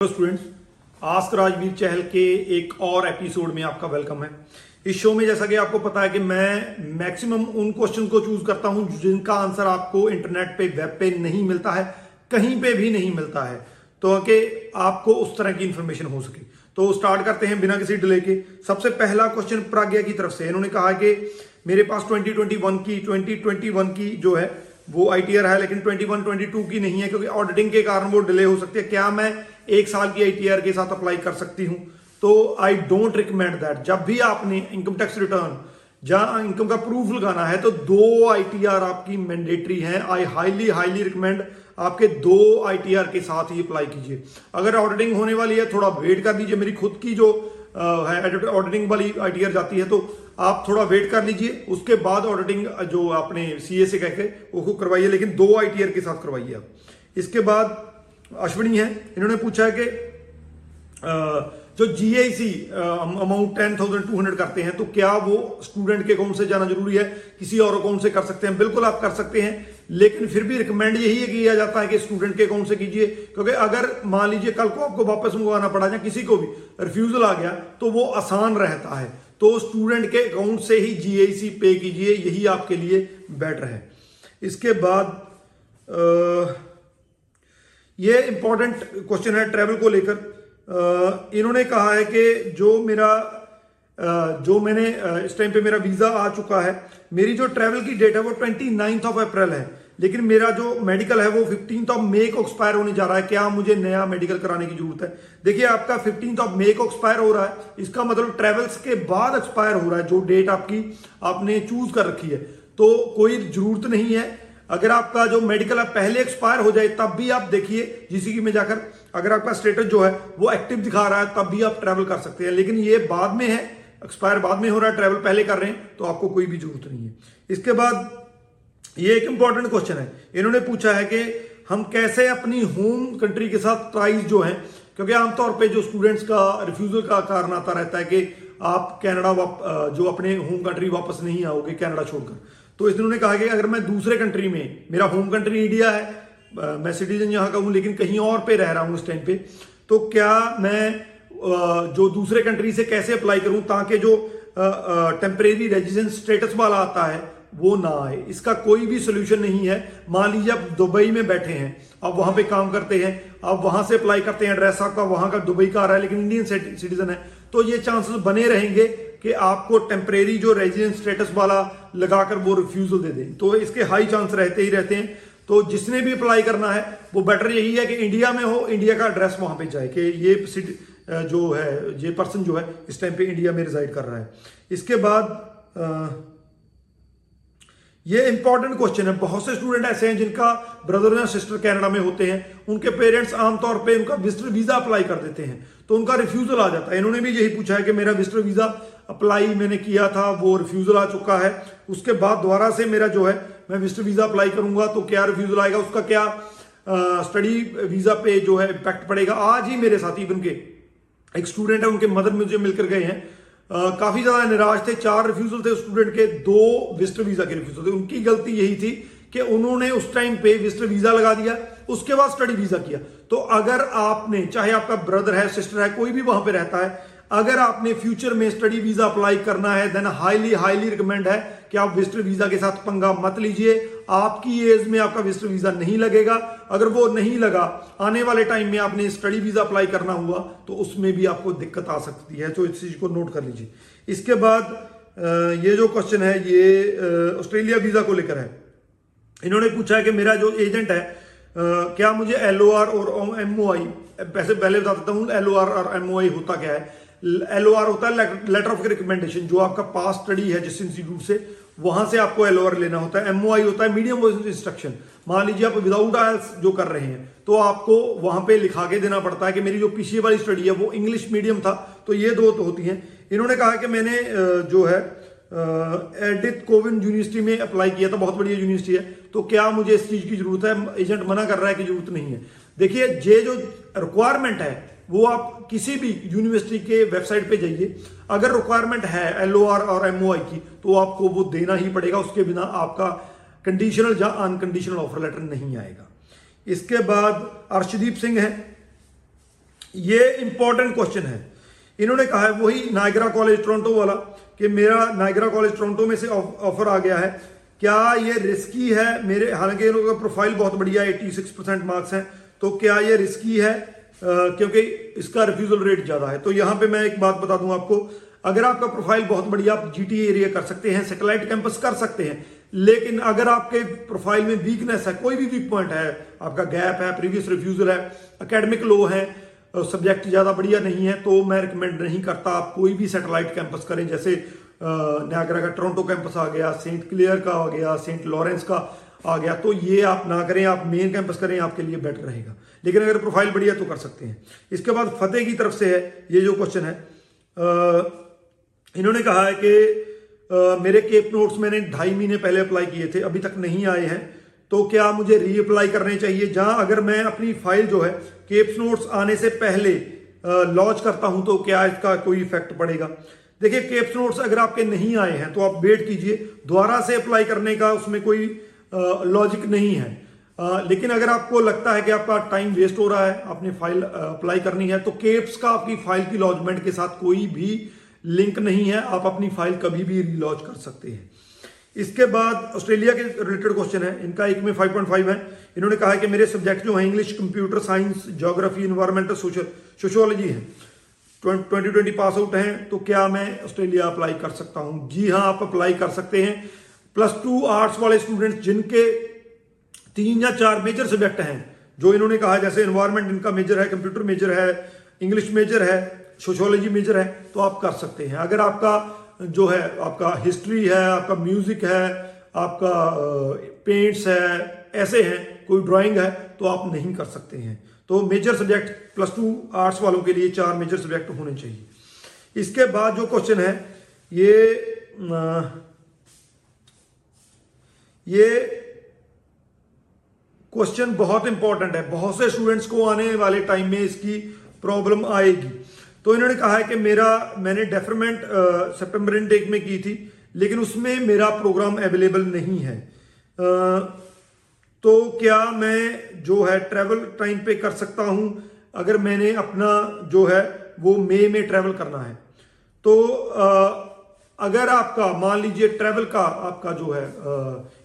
Students ask Rajveer चहल के एक और एपिसोड में आपका वेलकम है। इस शो में जैसा कि आपको पता है कि मैं मैक्सिमम उन क्वेश्चन को चूज़ करता हूँ जिनका आंसर आपको इंटरनेट पे वेब पे नहीं मिलता है, कहीं पे भी नहीं मिलता है। तो कि आपको उस तरह की इंफॉर्मेशन हो सके। तो स्टार्ट करते हैं बिना किसी डिले के। सबसे पहला क्वेश्चन प्राज्ञा की तरफ़ से। इन्होंने कहा कि मेरे पास 2021 की 2021 की जो है वो आईटीआर है, लेकिन 21 22 की नहीं है, क्योंकि ऑडिटिंग के कारण वो डिले हो सकती है। क्या मैं एक साल की आईटीआर के साथ अप्लाई कर सकती हूँ? तो आई डोंट रिकमेंड दैट जब भी आपने इनकम टैक्स रिटर्न जहाँ इनकम का प्रूफ लगाना है तो दो आईटीआर आपकी मैंडेटरी है। आई हाईली हाईली रिकमेंड आपके दो आईटीआर के साथ ही अप्लाई कीजिए। अगर ऑडिटिंग होने वाली है, थोड़ा वेट कर दीजिए मेरी खुद की जो है ऑडिटिंग वाली आईटीआर जाती है तो आप थोड़ा वेट कर लीजिए, उसके बाद ऑडिटिंग जो आपने सी ए से कह के, वो करवाइए, लेकिन दो आई टी आर के साथ करवाइए आप। इसके बाद अश्विनी है, इन्होंने पूछा है कि जो G I C amount ten thousand two hundred करते हैं तो क्या वो स्टूडेंट के अकाउंट से जाना ज़रूरी है? किसी और अकाउंट से कर सकते हैं? बिल्कुल आप कर सकते हैं, लेकिन फिर भी रिकमेंड यही किया जाता है कि स्टूडेंट के अकाउंट से कीजिए, क्योंकि अगर मान लीजिए कल को आपको वापस मंगवाना पड़ा या किसी को भी रिफ्यूजल आ गया तो वो आसान रहता है। तो स्टूडेंट के अकाउंट से ही जीआईसी पे कीजिए यही आपके लिए बेटर है। इसके बाद आ, ये इंपॉर्टेंट क्वेश्चन है ट्रेवल को लेकर। इन्होंने कहा है कि जो मेरा जो मैंने इस टाइम पे मेरा वीज़ा आ चुका है मेरी जो ट्रेवल की डेट है वो ट्वेंटी नाइन्थ ऑफ़ अप्रैल है। लेकिन मेरा जो मेडिकल है वो फिफ्टीन ऑफ़ मे को एक्सपायर होने जा रहा है। क्या मुझे नया मेडिकल कराने की ज़रूरत है? देखिए, आपका फिफ्टीन ऑफ़ मे को एक्सपायर हो रहा है। इसका मतलब ट्रेवल्स के बाद एक्सपायर हो रहा है, जो डेट आपकी, आपने चूज़ कर रखी है। तो कोई ज़रूरत नहीं है। अगर आपका जो मेडिकल है पहले एक्सपायर हो जाए, तब भी आप देखिए जीसीकी में जाकर अगर आपका स्टेटस जो है, वो एक्टिव दिखा रहा है, तब भी आप ट्रेवल कर सकते हैं। लेकिन ये बाद में है एक्सपायर बाद में हो रहा है ट्रेवल पहले कर रहे हैं तो आपको कोई भी ज़रूरत नहीं है। इसके बाद ये एक इंपॉर्टेंट क्वेश्चन है। इन्होंने पूछा है कि हम कैसे अपनी होम कंट्री के साथ प्राइस जो है, क्योंकि आमतौर पे जो स्टूडेंट्स का रिफ्यूजल का कारण आता रहता है कि आप कनाडा जो अपने होम कंट्री वापस नहीं आओगे कनाडा छोड़कर। तो इन्होंने कहा कि अगर मैं दूसरे कंट्री में, मेरा होम कंट्री इंडिया है मैं सिटीजन यहाँ का हूँ, लेकिन कहीं और पे रह रहा हूँ इस टाइम पे तो क्या मैं जो दूसरे कंट्री से कैसे अप्लाई करूँ ताकि जो टेम्परेरी रेजिडेंस स्टेटस वाला आता है वो ना आए। इसका कोई भी सोल्यूशन नहीं है। मान लीजिए आप दुबई में बैठे हैं। आप वहाँ पे काम करते हैं। आप वहाँ से अप्लाई करते हैं एड्रेस आपका वहाँ का दुबई का आ रहा है लेकिन इंडियन सिटीजन है। तो ये चांसेस बने रहेंगे कि आपको टेम्परेरी जो रेजिडेंस स्टेटस वाला लगाकर वो रिफ्यूजल दे दें। तो इसके हाई चांस रहते ही रहते हैं। तो जिसने भी अप्लाई करना है वो बेटर यही है कि इंडिया में हो इंडिया का एड्रेस वहाँ पे जाए कि ये जो है ये पर्सन जो है इस टाइम पे इंडिया में रिजाइड कर रहा है। इसके बाद आ, ये इंपॉर्टेंट क्वेश्चन है। बहुत से स्टूडेंट ऐसे हैं जिनका ब्रदर या सिस्टर कनाडा में होते हैं। उनके पेरेंट्स आमतौर पे उनका विजिटर वीज़ा अप्लाई कर देते हैं। तो उनका रिफ्यूजल आ जाता है। इन्होंने भी यही पूछा है कि मेरा विजिटर वीज़ा अप्लाई मैंने किया था, वो रिफ्यूजल आ चुका है। उसके बाद दोबारा से मेरा जो है, मैं विजिटर वीज़ा अप्लाई करूँगा तो क्या रिफ्यूजल आएगा? उसका क्या स्टडी वीज़ा पे जो है इम्पैक्ट पड़ेगा? आज ही मेरे साथ इवन के एक स्टूडेंट है, उनके मदर मुझे मिलकर गए हैं। काफ़ी ज़्यादा निराश थे। चार रिफ्यूजल थे स्टूडेंट के, दो विस्टर वीज़ा के रिफ्यूजल थे। उनकी गलती यही थी कि उन्होंने उस टाइम पे विस्टर वीज़ा लगा दिया, उसके बाद स्टडी वीज़ा किया। तो अगर आपने, चाहे आपका ब्रदर है सिस्टर है, कोई भी वहाँ पर रहता है, अगर आपने फ्यूचर में स्टडी वीज़ा अप्लाई करना है देन हाईली हाईली रिकमेंड है कि आप विजिटर वीज़ा के साथ पंगा मत लीजिए। आपकी एज में आपका विजिटर वीज़ा नहीं लगेगा। अगर वो नहीं लगा, आने वाले टाइम में आपने स्टडी वीज़ा अप्लाई करना हुआ तो उसमें भी आपको दिक्कत आ सकती है। तो इस चीज़ को नोट कर लीजिए। इसके बाद ये जो क्वेश्चन है, ये ऑस्ट्रेलिया वीज़ा को लेकर है। इन्होंने पूछा है कि मेरा जो एजेंट है क्या मुझे एल और एमओ आई पैसे पहले बता देता हूँ एल और एमओ होता क्या है? एल होता है लेटर ऑफ़ रिकमेंडेशन जो आपका पास स्टडी है जिस इंस्टीट्यूट से, वहाँ से आपको एल लेना होता है। एमओ होता है मीडियम वॉइस इंस्ट्रक्शन मान लीजिए आप विदाउट आयल्स जो कर रहे हैं तो आपको वहाँ पे लिखा के देना पड़ता है कि मेरी जो पीछे वाली स्टडी है, वो इंग्लिश मीडियम था तो ये दो तो होती हैं। इन्होंने कहा कि मैंने जो है एडिथ कोविन यूनिवर्सिटी में अप्लाई किया था, बहुत बढ़िया यूनिवर्सिटी है तो क्या मुझे इस चीज़ की ज़रूरत है? एजेंट मना कर रहा है कि ज़रूरत नहीं है। देखिए, ये जो रिक्वायरमेंट है वो आप किसी भी यूनिवर्सिटी के वेबसाइट पे जाइए। अगर रिक्वायरमेंट है एलओआर और एमओआई की तो आपको वो देना ही पड़ेगा। उसके बिना आपका कंडीशनल या अनकंडीशनल ऑफ़र लेटर नहीं आएगा। इसके बाद अर्शदीप सिंह है। ये इंपॉर्टेंट क्वेश्चन है। इन्होंने कहा है वही नायगरा कॉलेज टोरंटो वाला कि मेरा नायगरा कॉलेज टोरंटो में से ऑफ़र आ गया है। क्या ये रिस्की है? मेरे, हालाँकि इन लोगों का प्रोफ़ाइल बहुत बढ़िया है 86 परसेंट मार्क्स हैं। तो क्या ये रिस्की है? क्योंकि इसका रिफ्यूजल रेट ज़्यादा है। तो यहाँ पे मैं एक बात बता दूँ आपको। अगर आपका प्रोफ़ाइल बहुत बढ़िया आप जीटी एरिया कर सकते हैं सेटेलाइट कैंपस कर सकते हैं, लेकिन अगर आपके प्रोफ़ाइल में वीकनेस है, कोई भी वीक पॉइंट है, आपका गैप है प्रीवियस रिफ्यूजल है अकेडमिक लो है सब्जेक्ट ज़्यादा बढ़िया नहीं है तो मैं रिकमेंड नहीं करता आप कोई भी सेटेलाइट कैंपस करें। जैसे न्यागरा का टोरंटो कैंपस आ गया सेंट क्लियर का आ गया सेंट लॉरेंस का आ गया तो ये आप ना करें, आप मेन कैंपस करें, आपके लिए बेटर रहेगा। लेकिन अगर प्रोफ़ाइल बढ़िया तो कर सकते हैं। इसके बाद फतेह की तरफ़ से है, ये जो क्वेश्चन है। इन्होंने कहा है कि मेरे केप नोट्स मैंने ढाई महीने पहले अप्लाई किए थे, अभी तक नहीं आए हैं। तो क्या मुझे रीअप्लाई करने चाहिए? जहाँ अगर मैं अपनी फ़ाइल जो है केप्स नोट्स आने से पहले लॉन्च करता हूँ तो क्या इसका कोई इफ़ेक्ट पड़ेगा? देखिए केप्स नोट्स अगर आपके नहीं आए हैं तो आप वेट कीजिए। दोबारा से अप्लाई करने का उसमें कोई लॉजिक नहीं है। आ, लेकिन अगर आपको लगता है कि आपका टाइम वेस्ट हो रहा है आपने फ़ाइल अप्लाई करनी है तो केप्स का आपकी फ़ाइल की लॉन्चमेंट के साथ कोई भी लिंक नहीं है। आप अपनी फ़ाइल कभी भी रीलॉन्च कर सकते हैं। इसके बाद ऑस्ट्रेलिया के रिलेटेड क्वेश्चन है। इनका एक में 5.5 है। इन्होंने कहा है कि मेरे सब्जेक्ट जो है English computer science geography environmental social sociology है। ट्वेंटी ट्वेंटी पास आउट हैं तो क्या मैं ऑस्ट्रेलिया अप्लाई कर सकता हूँ? जी हाँ आप अप्लाई कर सकते हैं। प्लस टू आर्ट्स वाले स्टूडेंट्स जिनके तीन या चार मेजर सब्जेक्ट हैं, जो इन्होंने कहा, जैसे इन्वायरमेंट इनका मेजर है कंप्यूटर मेजर है इंग्लिश मेजर है सोशोलॉजी मेजर है तो आप कर सकते हैं। अगर आपका जो है, आपका हिस्ट्री है, आपका म्यूज़िक है, आपका पेंट्स है, ऐसे हैं, कोई ड्राइंग है तो आप नहीं कर सकते हैं। तो major subject plus two arts वालों के लिए चार मेजर सब्जेक्ट होने चाहिए। इसके बाद जो क्वेश्चन है, ये ये क्वेश्चन बहुत इंपॉर्टेंट है। बहुत से स्टूडेंट्स को आने वाले टाइम में इसकी प्रॉब्लम आएगी। तो इन्होंने कहा है कि मेरा मैंने डेफरमेंट सितंबर इनटेक में की थी लेकिन उसमें मेरा प्रोग्राम अवेलेबल नहीं है। आ, तो क्या मैं जो है ट्रेवल टाइम पे कर सकता हूँ? अगर मैंने अपना जो है वो मई में ट्रेवल करना है। तो आ, अगर आपका मान लीजिए ट्रेवल का आपका जो है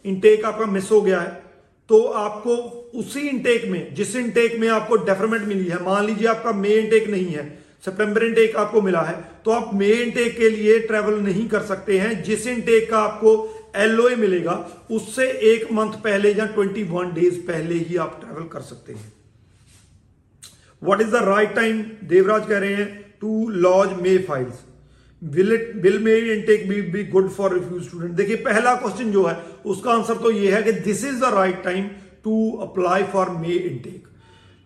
इनटेक आपका मिस हो गया है तो आपको उसी इनटेक में, जिस इनटेक में आपको डेफरमेंट मिली है, मान लीजिए आपका मे इनटेक नहीं है सितंबर इनटेक आपको मिला है तो आप मे इनटेक के लिए ट्रेवल नहीं कर सकते हैं, जिस इनटेक का आपको एलओए मिलेगा, उससे एक मंथ पहले या ट्वेंटी वन डेज़ पहले ही आप ट्रेवल कर सकते हैं। What is the right time Devraj कह रहे हैं to lodge May files will it will May intake be be good for refuse student देखिए, पहला क्वेश्चन जो है, उसका आंसर तो यह है कि this is the right time to apply for May intake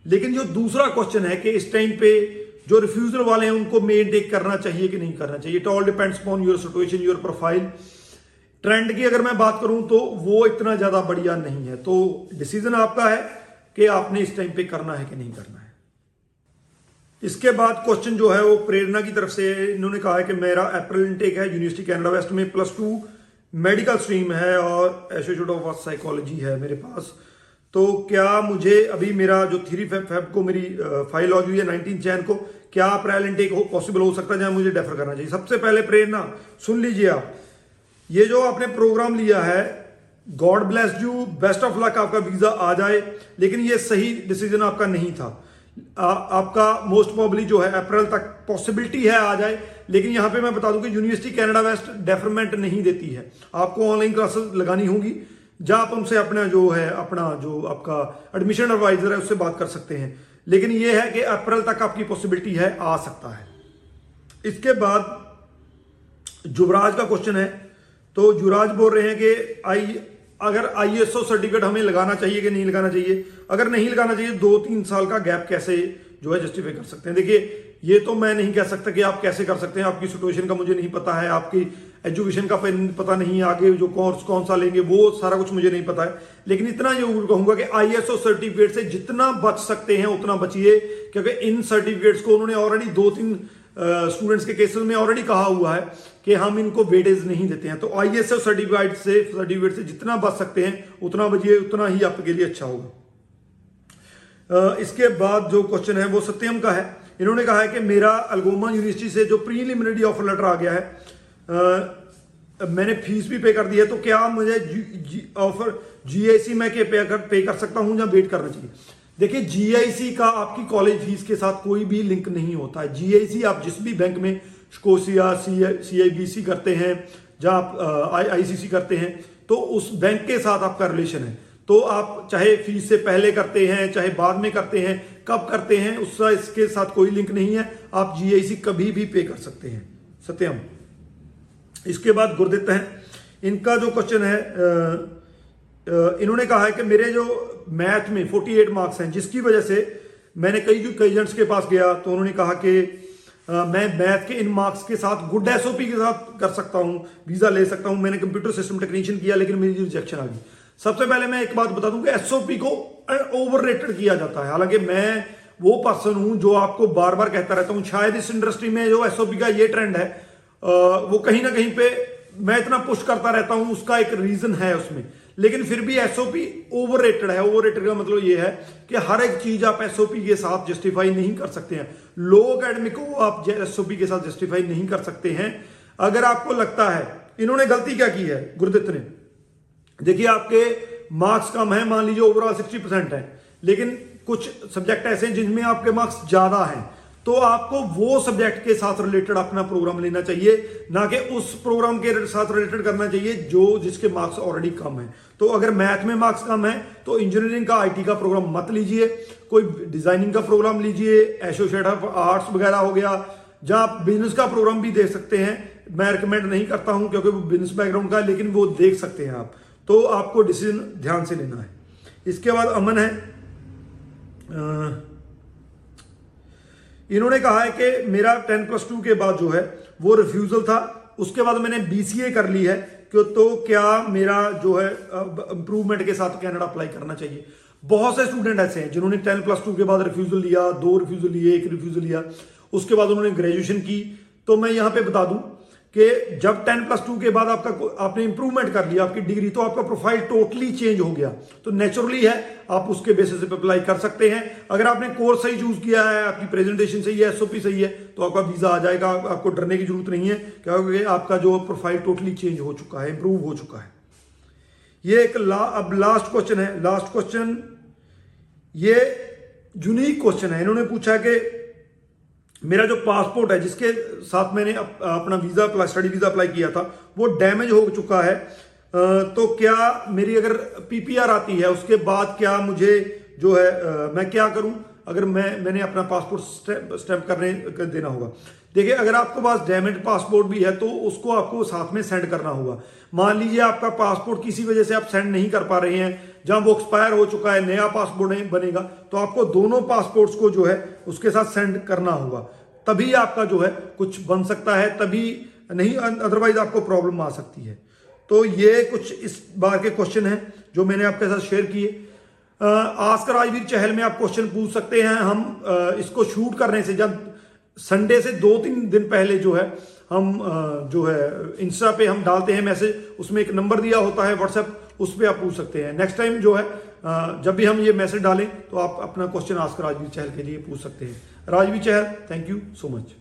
लेकिन जो दूसरा क्वेश्चन है कि इस टाइम पे जो रिफ्यूजल वाले हैं, उनको मेन टेक करना चाहिए कि नहीं करना चाहिए? It all depends upon your situation your profile trend की अगर मैं बात करूँ तो वो इतना ज़्यादा बढ़िया नहीं है। तो डिसीज़न आपका है कि आपने इस टाइम पे करना है कि नहीं करना है। इसके बाद क्वेश्चन जो है वो प्रेरणा की तरफ़ से इन्होंने कहा है कि मेरा अप्रैल इनटेक है यूनिवर्सिटी कैनेडा वेस्ट में प्लस टू मेडिकल स्ट्रीम है और एसोसिएट ऑफ़ साइकोलॉजी है मेरे पास। तो क्या मुझे अभी मेरा जो थ्री फेब फेब को मेरी फ़ाइल लॉन्च हुई है नाइनटीन चैन को, क्या अप्रैल इनटेक हो पॉसिबल हो सकता है जहाँ मुझे डेफर करना चाहिए? सबसे पहले प्रेरणा, सुन लीजिए आप। ये जो आपने प्रोग्राम लिया है god bless you best of luck आपका वीज़ा आ जाए, लेकिन ये सही डिसीज़न आपका नहीं था। आ, आपका मोस्ट प्रॉबली जो है अप्रैल तक पॉसिबिलिटी है आ जाए लेकिन यहाँ पे मैं बता दूँ कि यूनिवर्सिटी कनाडा वेस्ट डेफरमेंट नहीं देती है। आपको ऑनलाइन क्लासेस लगानी होगी जहाँ आप उनसे अपना जो है अपना जो आपका एडमिशन एडवाइजर है उससे बात कर सकते हैं। लेकिन यह है कि अप्रैल तक आपकी पॉसिबिलिटी है आ सकता है। इसके बाद युवराज का क्वेश्चन है। तो युवराज बोल रहे हैं कि आई अगर आईएसओ सर्टिफिकेट हमें लगाना चाहिए कि नहीं लगाना चाहिए? अगर नहीं लगाना चाहिए दो तीन साल का गैप कैसे जो है जस्टिफाई कर सकते हैं? देखिए, ये तो मैं नहीं कह सकता कि आप कैसे कर सकते हैं। आपकी सिचुएशन का मुझे नहीं पता है, आपकी एजुकेशन का पता नहीं आगे जो कोर्स कौन सा लेंगे, वो सारा कुछ मुझे नहीं पता है। लेकिन इतना ज़रूर कहूँगा कि आईएसओ सर्टिफिकेट से जितना बच सकते हैं, उतना बचिए, क्योंकि इन सर्टिफिकेट्स को उन्होंने ऑलरेडी दो तीन स्टूडेंट्स के केसेस में ऑलरेडी कहा हुआ है। कि हम इनको वेटेज नहीं देते हैं। तो आईएसओ सर्टिफिकेट से सर्टिफिकेट से जितना बच सकते हैं उतना बचिए उतना ही आपके लिए अच्छा होगा। इसके बाद जो क्वेश्चन है वो सत्यम का है। इन्होंने कहा है कि मेरा अलगोमा यूनिवर्सिटी से जो प्रीलिमिनरी ऑफ़र लेटर आ गया है आ, मैंने फ़ीस भी पे कर दी है तो क्या मुझे ऑफ़र जीआईसी में के पे कर, पे कर सकता हूँ या वेट करना चाहिए? देखिए जीआईसी का आपकी कॉलेज फ़ीस के साथ कोई भी लिंक नहीं होता है। जीआईसी आप जिस भी बैंक में स्कोसिया सी आई बी सी करते हैं, जहाँ आप आई सी सी करते हैं तो उस बैंक के साथ आपका रिलेशन है। तो आप चाहे फ़ीस से पहले करते हैं, चाहे बाद में करते हैं, कब करते हैं उसका इसके साथ कोई लिंक नहीं है। आप जीआईसी कभी भी पे कर सकते हैं। सत्यम। इसके बाद गुरदित हैं। इनका जो क्वेश्चन है इन्होंने कहा है कि मेरे जो मैथ में 48 मार्क्स हैं, जिसकी वजह से मैंने कई कई एजेंट्स के पास गया तो उन्होंने कहा कि मैं मैथ के इन मार्क्स के साथ गुड एसओपी के साथ कर सकता हूँ वीज़ा ले सकता हूँ। मैंने कंप्यूटर सिस्टम टेक्नीशियन किया, लेकिन मेरी रिजेक्शन आ गई। सबसे पहले मैं एक बात बता दूँ कि एसओपी को ओवर किया जाता है। हालाँकि मैं वो पर्सन हूँ जो आपको बार बार कहता रहता हूँ, शायद इस इंडस्ट्री में जो एसओपी का ये ट्रेंड है वो कहीं ना कहीं पे मैं इतना पुश करता रहता हूँ, उसका एक रीजन है उसमें। लेकिन फिर भी एसओपी ओवर है। ओवर का मतलब ये है कि हर एक चीज़ आप एसओपी के साथ जस्टिफाई नहीं कर सकते हैं। लो अकेडमिक को आप एसओपी के साथ जस्टिफाई नहीं कर सकते हैं। अगर आपको लगता है, इन्होंने गलती क्या की है? गुरुदत्त ने। देखिए, आपके मार्क्स कम है, मान लीजिए ओवरऑल सिक्सटी परसेंट है। लेकिन कुछ सब्जेक्ट ऐसे हैं जिनमें आपके मार्क्स ज़्यादा हैं। तो आपको वो सब्जेक्ट के साथ रिलेटेड अपना प्रोग्राम लेना चाहिए ना कि उस प्रोग्राम के साथ रिलेटेड करना चाहिए जो जिसके मार्क्स ऑलरेडी कम है। तो अगर मैथ में मार्क्स कम है तो इंजीनियरिंग का आईटी का प्रोग्राम मत लीजिए कोई डिज़ाइनिंग का प्रोग्राम लीजिए एसोसिएट ऑफ़ आर्ट्स वगैरह हो गया जहाँ आप बिज़नेस का प्रोग्राम भी देख सकते हैं। मैं रिकमेंड नहीं करता हूँ क्योंकि वो बिज़नेस बैकग्राउंड का है लेकिन वो देख सकते हैं आप। तो आपको डिसीज़न ध्यान से लेना है। इसके बाद अमन है। आ, इन्होंने कहा है कि मेरा टेन प्लस टू के बाद जो है, वो रिफ्यूजल था। उसके बाद मैंने बीसीए कर ली है कि तो क्या मेरा जो है इंप्रूवमेंट के साथ कैनेडा अप्लाई करना चाहिए। बहुत से स्टूडेंट ऐसे हैं जिन्होंने टेन प्लस टू के बाद रिफ्यूजल लिया, दो रिफ्यूजल लिए, एक रिफ्यूजल लिया। उसके बाद उन्होंने ग्रेजुएशन की। तो मैं यहाँ पे बता दूँ कि जब 10 प्लस टू के बाद आपका आपने इंप्रूवमेंट कर लिया आपकी डिग्री तो आपका प्रोफ़ाइल टोटली चेंज हो गया। तो नेचुरली है आप उसके बेसिस पे अप्लाई कर सकते हैं। अगर आपने कोर्स सही चूज़ किया है आपकी प्रेजेंटेशन सही है एसओपी सही है तो आपका वीज़ा आ जाएगा आपको डरने की ज़रूरत नहीं है क्योंकि आपका जो प्रोफ़ाइल टोटली चेंज हो चुका है इंप्रूव हो चुका है। ये एक ला, अब लास्ट क्वेश्चन है। लास्ट क्वेश्चन ये यूनिक क्वेश्चन है। इन्होंने पूछा कि मेरा जो पासपोर्ट है, जिसके साथ मैंने अपना visa apply study visa apply किया था, वो डैमेज हो चुका है। तो क्या मेरी अगर पीपीआर आती है, उसके बाद क्या मुझे जो है मैं क्या करूँ? अगर मैं, मैंने अपना पासपोर्ट स्टैंप करने, कर देना होगा। देखिए, अगर आपके पास डैमेज पासपोर्ट भी है तो उसको आपको साथ में सेंड करना होगा। मान लीजिए आपका पासपोर्ट किसी वजह से आप सेंड नहीं कर पा रहे हैं जहाँ वो एक्सपायर हो चुका है, नया पासपोर्ट नहीं बनेगा तो आपको दोनों पासपोर्ट्स को जो है, उसके साथ सेंड करना होगा। तभी आपका जो है, कुछ बन सकता है, तभी नहीं अदरवाइज़ आपको प्रॉब्लम आ सकती है। तो ये कुछ इस बार के क्वेश्चन हैं, जो मैंने आपके साथ शेयर किए। आस्कर राजवीर चहल में आप क्वेश्चन पूछ सकते हैं। हम इसको शूट करने से, जब संडे से दो तीन दिन पहले जो है हम जो है इंस्टा पे हम डालते हैं मैसेज, उसमें एक नंबर दिया होता है व्हाट्सएप उस पर आप पूछ सकते हैं। नेक्स्ट टाइम जो है जब भी हम ये मैसेज डालें तो आप अपना क्वेश्चन आस्कर राजवीर चहल के लिए पूछ सकते हैं। Rajveer Chahal thank you so much